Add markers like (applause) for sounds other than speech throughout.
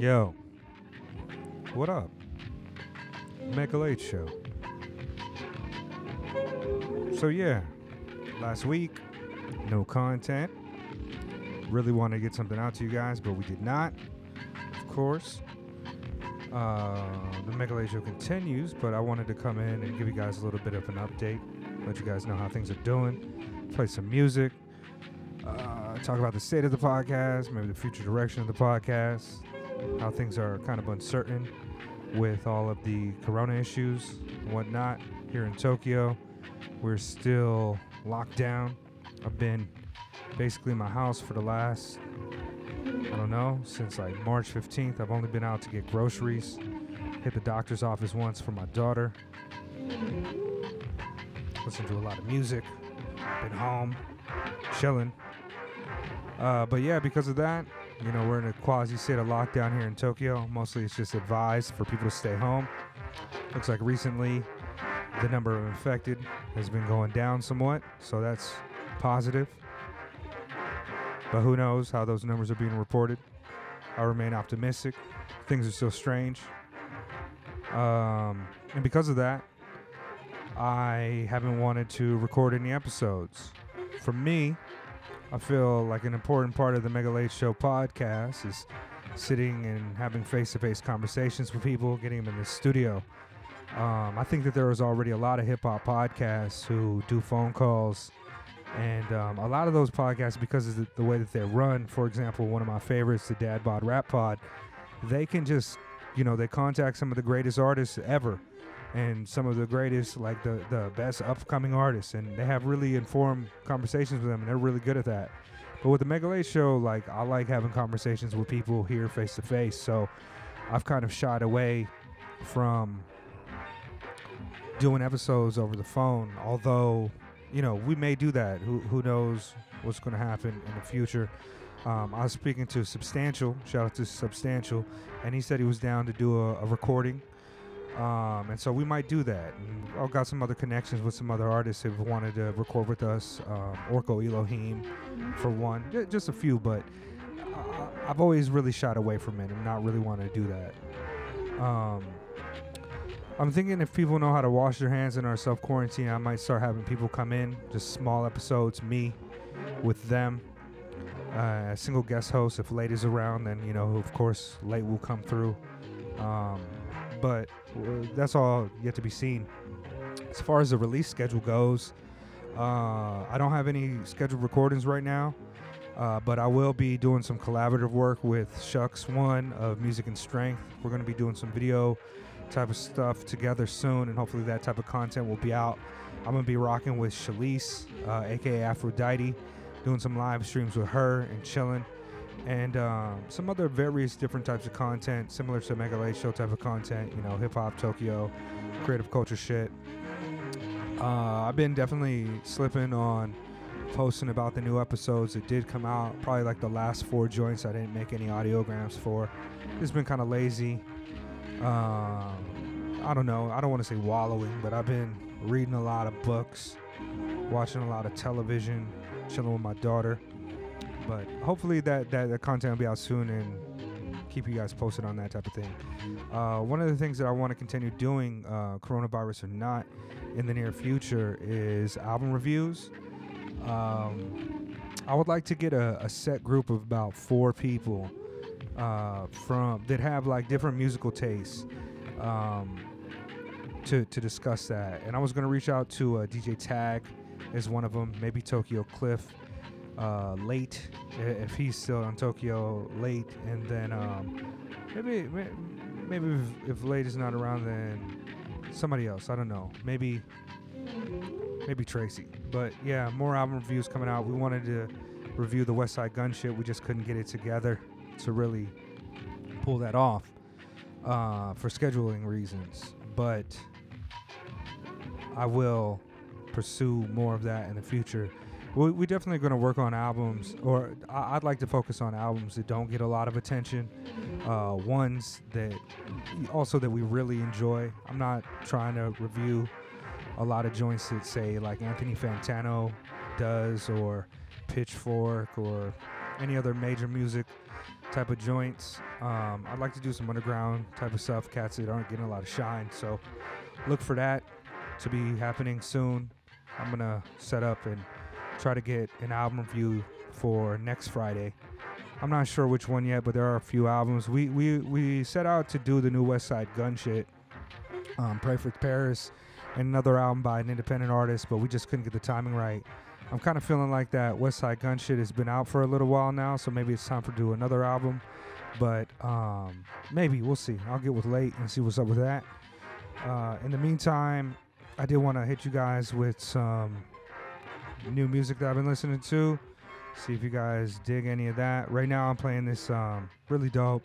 Yo, what up? Mega Late Show. So, yeah, last week, no content. Really wanted to get something out to you guys, but we did not, of course. Uh, the Mega Late Show continues, but I wanted to come in and give you guys a little bit of an update, let you guys know how things are doing, play some music, uh, talk about the state of the podcast, maybe the future direction of the podcast, how things are kind of uncertain with all of the corona issues and whatnot here in Tokyo. We're still locked down. I've been basically in my house for the last, I don't know, since like March 15th. I've only been out to get groceries, hit the doctor's office once for my daughter, listen to a lot of music, been home, chilling. Uh, but yeah, because of that, you know, we're in a quasi state of lockdown here in Tokyo. Mostly it's just advised for people to stay home. Looks like recently the number of infected has been going down somewhat, so that's positive. But who knows how those numbers are being reported? I remain optimistic. Things are still strange. Um, and because of that, I haven't wanted to record any episodes. For me, I feel like an important part of the Mega Late Show podcast is sitting and having face to face conversations with people, getting them in the studio. Um, I think that there is already a lot of hip hop podcasts who do phone calls. And um, a lot of those podcasts, because of the, the way that they run, for example, one of my favorites, the Dad Bod Rap Pod, they can just, you know, they contact some of the greatest artists ever and some of the greatest, like the, the best upcoming artists. And they have really informed conversations with them, and they're really good at that. But with the Mega Late Show, like, I like having conversations with people here face to face. So I've kind of shied away from doing episodes over the phone, although, you know, we may do that. Who, who knows what's going to happen in the future. Um, I was speaking to Substantial, shout out to Substantial, and he said he was down to do a, a recording. Um, and so we might do that. And I've got some other connections with some other artists who've wanted to record with us. Um, Orko Eloheem, for one, J- just a few, but I- I've always really shied away from it and not really wanted to do that. Um, I'm thinking if people know how to wash their hands in our self quarantine, I might start having people come in, just small episodes, me with them. Uh, a single guest host. If Late is around, then you know, of course, Late will come through. Um, but uh, that's all yet to be seen. As far as the release schedule goes, uh, I don't have any scheduled recordings right now, uh, but I will be doing some collaborative work with Shucks One of Music and Strength. We're going to be doing some video type of stuff together soon, and hopefully that type of content will be out. I'm going to be rocking with Shalise, uh, aka Aphrodite, doing some live streams with her and chilling and um, some other various different types of content, similar to Mega Late Show type of content, you know, hip hop, Tokyo, creative culture shit. Uh, I've been definitely slipping on posting about the new episodes that did come out. Probably like the last four joints I didn't make any audiograms for. Just been kind of lazy. Um, I don't know. I don't want to say wallowing, but I've been reading a lot of books, watching a lot of television, chilling with my daughter but hopefully that, that content will be out soon and keep you guys posted on that type of thing. Uh, one of the things that I want to continue doing, uh, coronavirus or not, in the near future is album reviews. Um, I would like to get a, a, set group of about four people uh, from that have like different musical tastes um, to to discuss that. And I was gonna reach out to uh, DJ Tag as one of them, maybe Tokyo Cliff uh, late if he's still on Tokyo late, and then um, maybe maybe if, if late is not around, then somebody else. I don't know. Maybe maybe Tracy. But yeah, more album reviews coming out. We wanted to review the Westside Gunn shit. We just couldn't get it together to really pull that off uh, for scheduling reasons. But I will pursue more of that in the future we, we definitely going to work on albums, or I, would like to focus on albums that don't get a lot of attention, uh, ones that also that we really enjoy. I'm not trying to review a lot of joints that say like Anthony Fantano does, or Pitchfork, or any other major music type of joints. Um, I'd like to do some underground type of stuff, cats that aren't getting a lot of shine. So look for that to be happening soon. I'm gonna set up and try to get an album review for next Friday. I'm not sure which one yet, but there are a few albums. We we we set out to do the new Westside Gunn shit. Um, Pray for Paris and another album by an independent artist, but we just couldn't get the timing right. I'm kind of feeling like that Westside Gunn shit has been out for a little while now, so maybe it's time for do another album. But um, maybe we'll see. I'll get with late and see what's up with that. Uh, in the meantime, I did want to hit you guys with some new music that I've been listening to. See if you guys dig any of that. Right now, I'm playing this um, really dope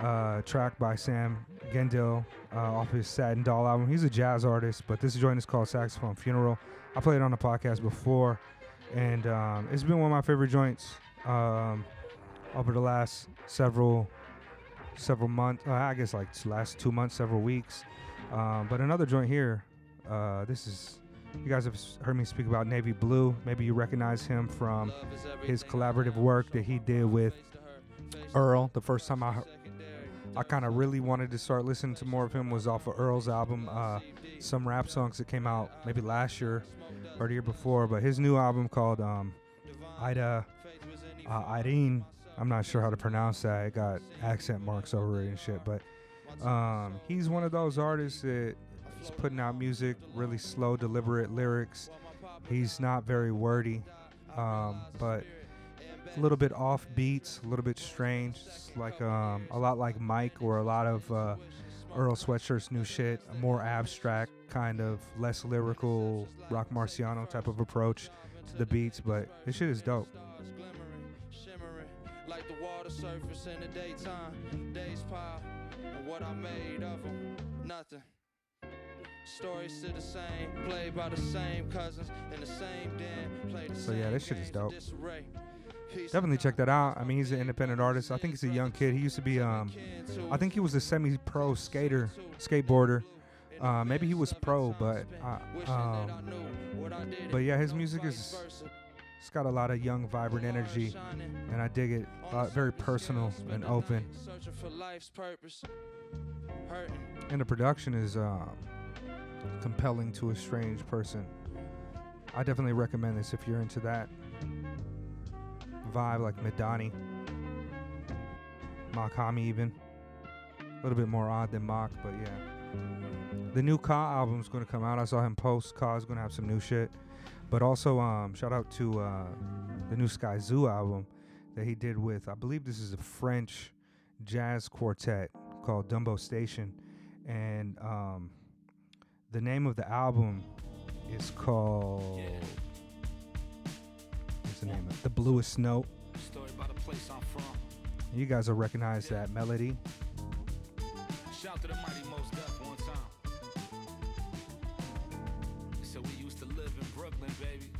uh, track by Sam Gendel uh, off his Satin Doll album. He's a jazz artist, but this joint is called Saxophone Funeral. I played it on the podcast before, and um, it's been one of my favorite joints um, over the last several several months. Uh, I guess like last two months, several weeks. Um, but another joint here. Uh, this is you guys have heard me speak about Navy Blue. Maybe you recognize him from his collaborative work that he did with Earl. The first time I I kind of really wanted to start listening to more of him was off of Earl's album, uh, some rap songs that came out maybe last year or the year before. But his new album called um, Ida uh, Irene. I'm not sure how to pronounce that. It got accent marks over it and shit. But um, he's one of those artists that is putting out music, really slow, deliberate lyrics. He's not very wordy, um, but a little bit off beats, a little bit strange, it's like um, a lot like Mike or a lot of uh, Earl Sweatshirt's new shit, more abstract kind of less lyrical Roc Marciano type of approach to the beats, but this shit is dope. Like the water surface in the daytime, days pile, and what I made of them, nothing. Stories still the same, played by the same cousins in the same den. so yeah, this shit is dope. Definitely check that out. I mean, he's an independent artist. I think he's a young kid. He used to be, um, I think he was a semi-pro skater, skateboarder. Uh, maybe he was pro, but, uh, um, but yeah, his music is, it's got a lot of young, vibrant energy, and I dig it. Uh, very personal and open. And the production is uh, compelling to a strange person. I definitely recommend this if you're into that vibe, like Madani, Mach-Hommy even. A little bit more odd than Mach, but yeah. The new Ka album's gonna come out. I saw him post. Ka's gonna have some new shit. But also, um, shout out to uh, the new Skyzoo album that he did with, I believe this is a French jazz quartet called Dumbo Station. And um, the name of the album is called What's the name of it? The Bluest Note. You guys will recognize that melody. Shout to the mighty Mos Def one time. So we used to live in Brooklyn, baby.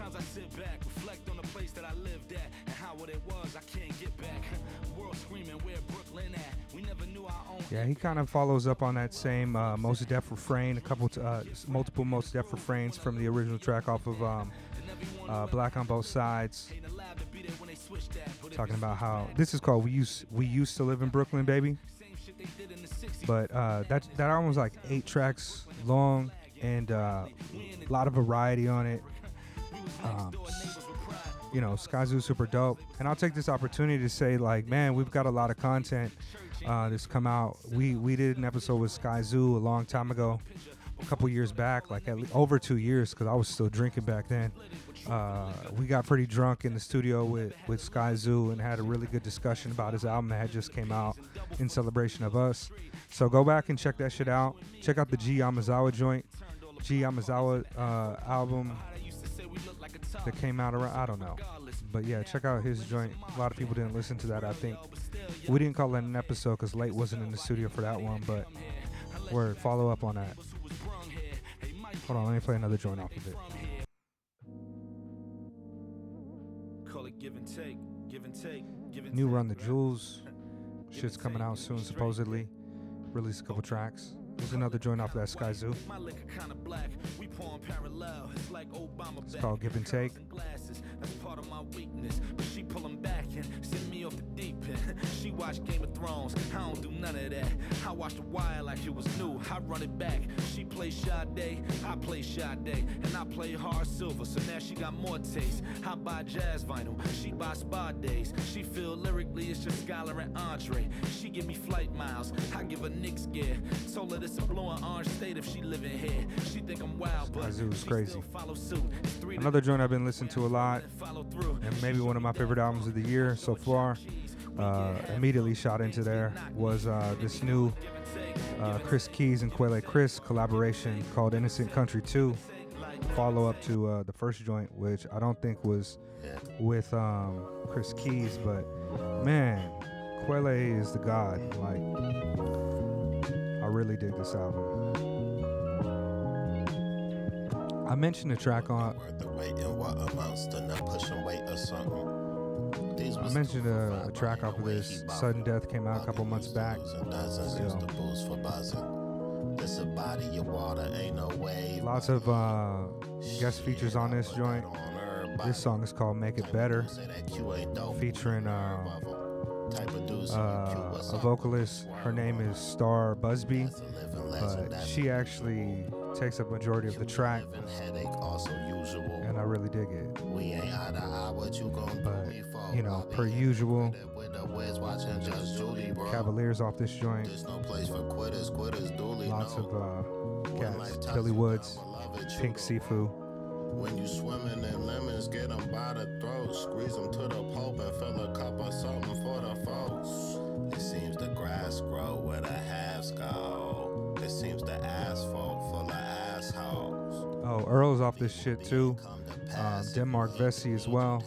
Sometimes I sit back, reflect on the place that I lived at and how what it was I can't get back. (laughs) World screaming where Brooklyn at. We never knew our own. Yeah, he kind of follows up on that same uh, Mos Def refrain, a couple, t- uh, multiple Mos Def refrains from the original track off of um, uh, Black on Both Sides. Talking about how this is called "We Used We Used to Live in Brooklyn, Baby." But uh, that that album was like eight tracks long and uh, a lot of variety on it. Um, you know, Skyzoo super dope. And I'll take this opportunity to say, like, man, we've got a lot of content uh, that's come out. We we did an episode with Skyzoo a long time ago, a couple years back, like at over two years, because I was still drinking back then. Uh, we got pretty drunk in the studio with with Skyzoo and had a really good discussion about his album that had just came out in celebration of us. So go back and check that shit out. Check out the G Yamazawa joint, G Yamazawa uh, album that came out around. I don't know, but yeah, check out his joint. A lot of people didn't listen to that. I think we didn't call it an episode because Late wasn't in the studio for that one, but we're follow up on that. Hold on, let me play another joint off of it. New Run the Jewels. (laughs) Shit's coming out soon, supposedly. Release a couple tracks. There's another joint off that Skyzoo. It's called Give and Take. That's part of my weakness. But she pull them back and send me off the deep end. (laughs) she watch Game of Thrones. I don't do none of that. I watch The Wire like it was new. I run it back. She play Sade, I play Sade, and I play hard silver. So now she got more taste. I buy jazz vinyl. She buy spa days. She feel lyrically it's just Skylar and Andre. She give me flight miles. I give her Knicks gear. Told her this a blue and orange state if she living here. She think I'm wild, but Azoo's crazy. Another joint I've been listening to a lot and maybe one of my favorite albums of the year so far. Uh, immediately shot into there was uh, this new uh, Chris Keys and Quelle Chris collaboration called Innocent Country 2. Follow up to uh, the first joint, which I don't think was with um, Chris Keys, but man, Quelle is the god. Like, I really dig this album. I mentioned a track on. I mentioned a, a, track off of this. Sudden Death came out a couple months back. Lots of uh, guest features on this joint. This song is called Make It Better, featuring uh, uh, a vocalist. Her name is Starr Busby, but she actually takes up majority of the track, and I really dig it. But you know, per usual, Cavaliers off this joint. Lots of uh, cats. Billy Woods, Pink Siifu. When you swimming in lemons, get them by the throat. Squeeze them to the pulp and fill a cup of something for the folks. It seems the grass grow where the halves go. It seems the asphalt full of assholes. Oh, Earl's off this shit too. Um, Denmark Vesey as well.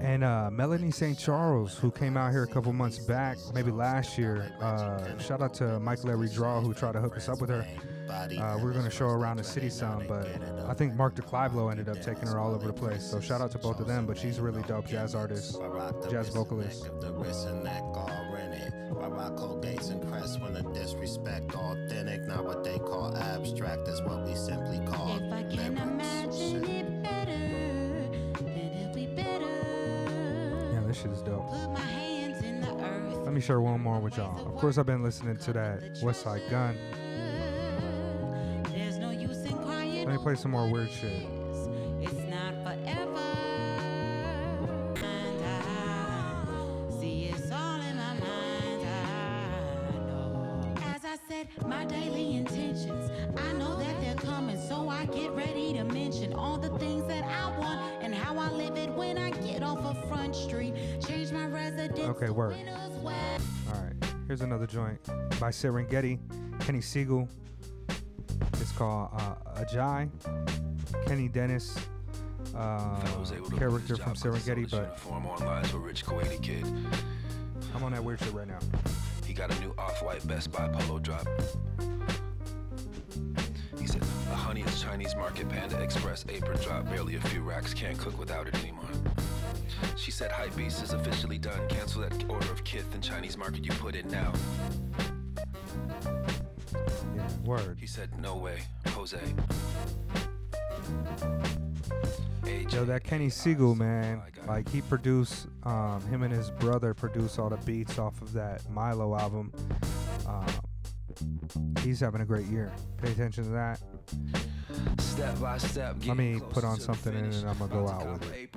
And uh, Melanie St. Charles, who came out here a couple months back, maybe last year. Uh, shout out to Mike Larry Draw, who tried to hook us up with her. Uh, we are going to show around the city some, but I think Mark de Clive-Lowe ended up taking her all over the place. So shout out to both of them, but she's a really dope jazz artist, jazz vocalist. Gates and Crest when the disrespect authentic, not what they call abstract, is what we simply call. If I can imagine it better, then it'll be better. Yeah, this shit is dope. Let me share one more with y'all. Of course, I've been listening to that Westside Gunn. Let me play some more weird shit. my daily intentions. I know that they're coming, so I get ready to mention all the things that I want and how I live it when I get off of Front Street. Change my residence. Okay, word. All right, here's another joint by Serengeti, Kenny Segal. It's called uh, Ajay. Kenny Dennis, uh, character from Serengeti, but I'm on that weird shit right now. He got a new off-white Best Buy polo drop. He said, a honey is Chinese market Panda Express apron drop. Barely a few racks, can't cook without it anymore. She said, Hype Beast is officially done. Cancel that order of kith and Chinese market you put in now. Word. He said, no way, Jose. Yo, that Kenny Segal, man, like he produced, um, him and his brother produced all the beats off of that Milo album. Um, he's having a great year. Pay attention to that. Step by step, Let me put on something and then I'm gonna go out with it.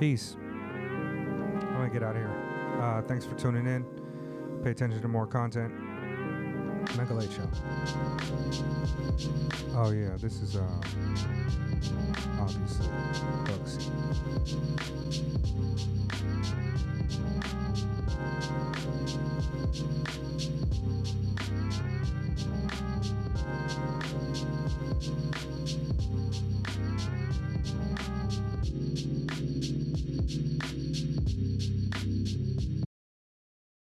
Peace. I'm gonna get out of here. Uh, thanks for tuning in. Pay attention to more content. Mega Late Show. Oh yeah, this is uh. obviously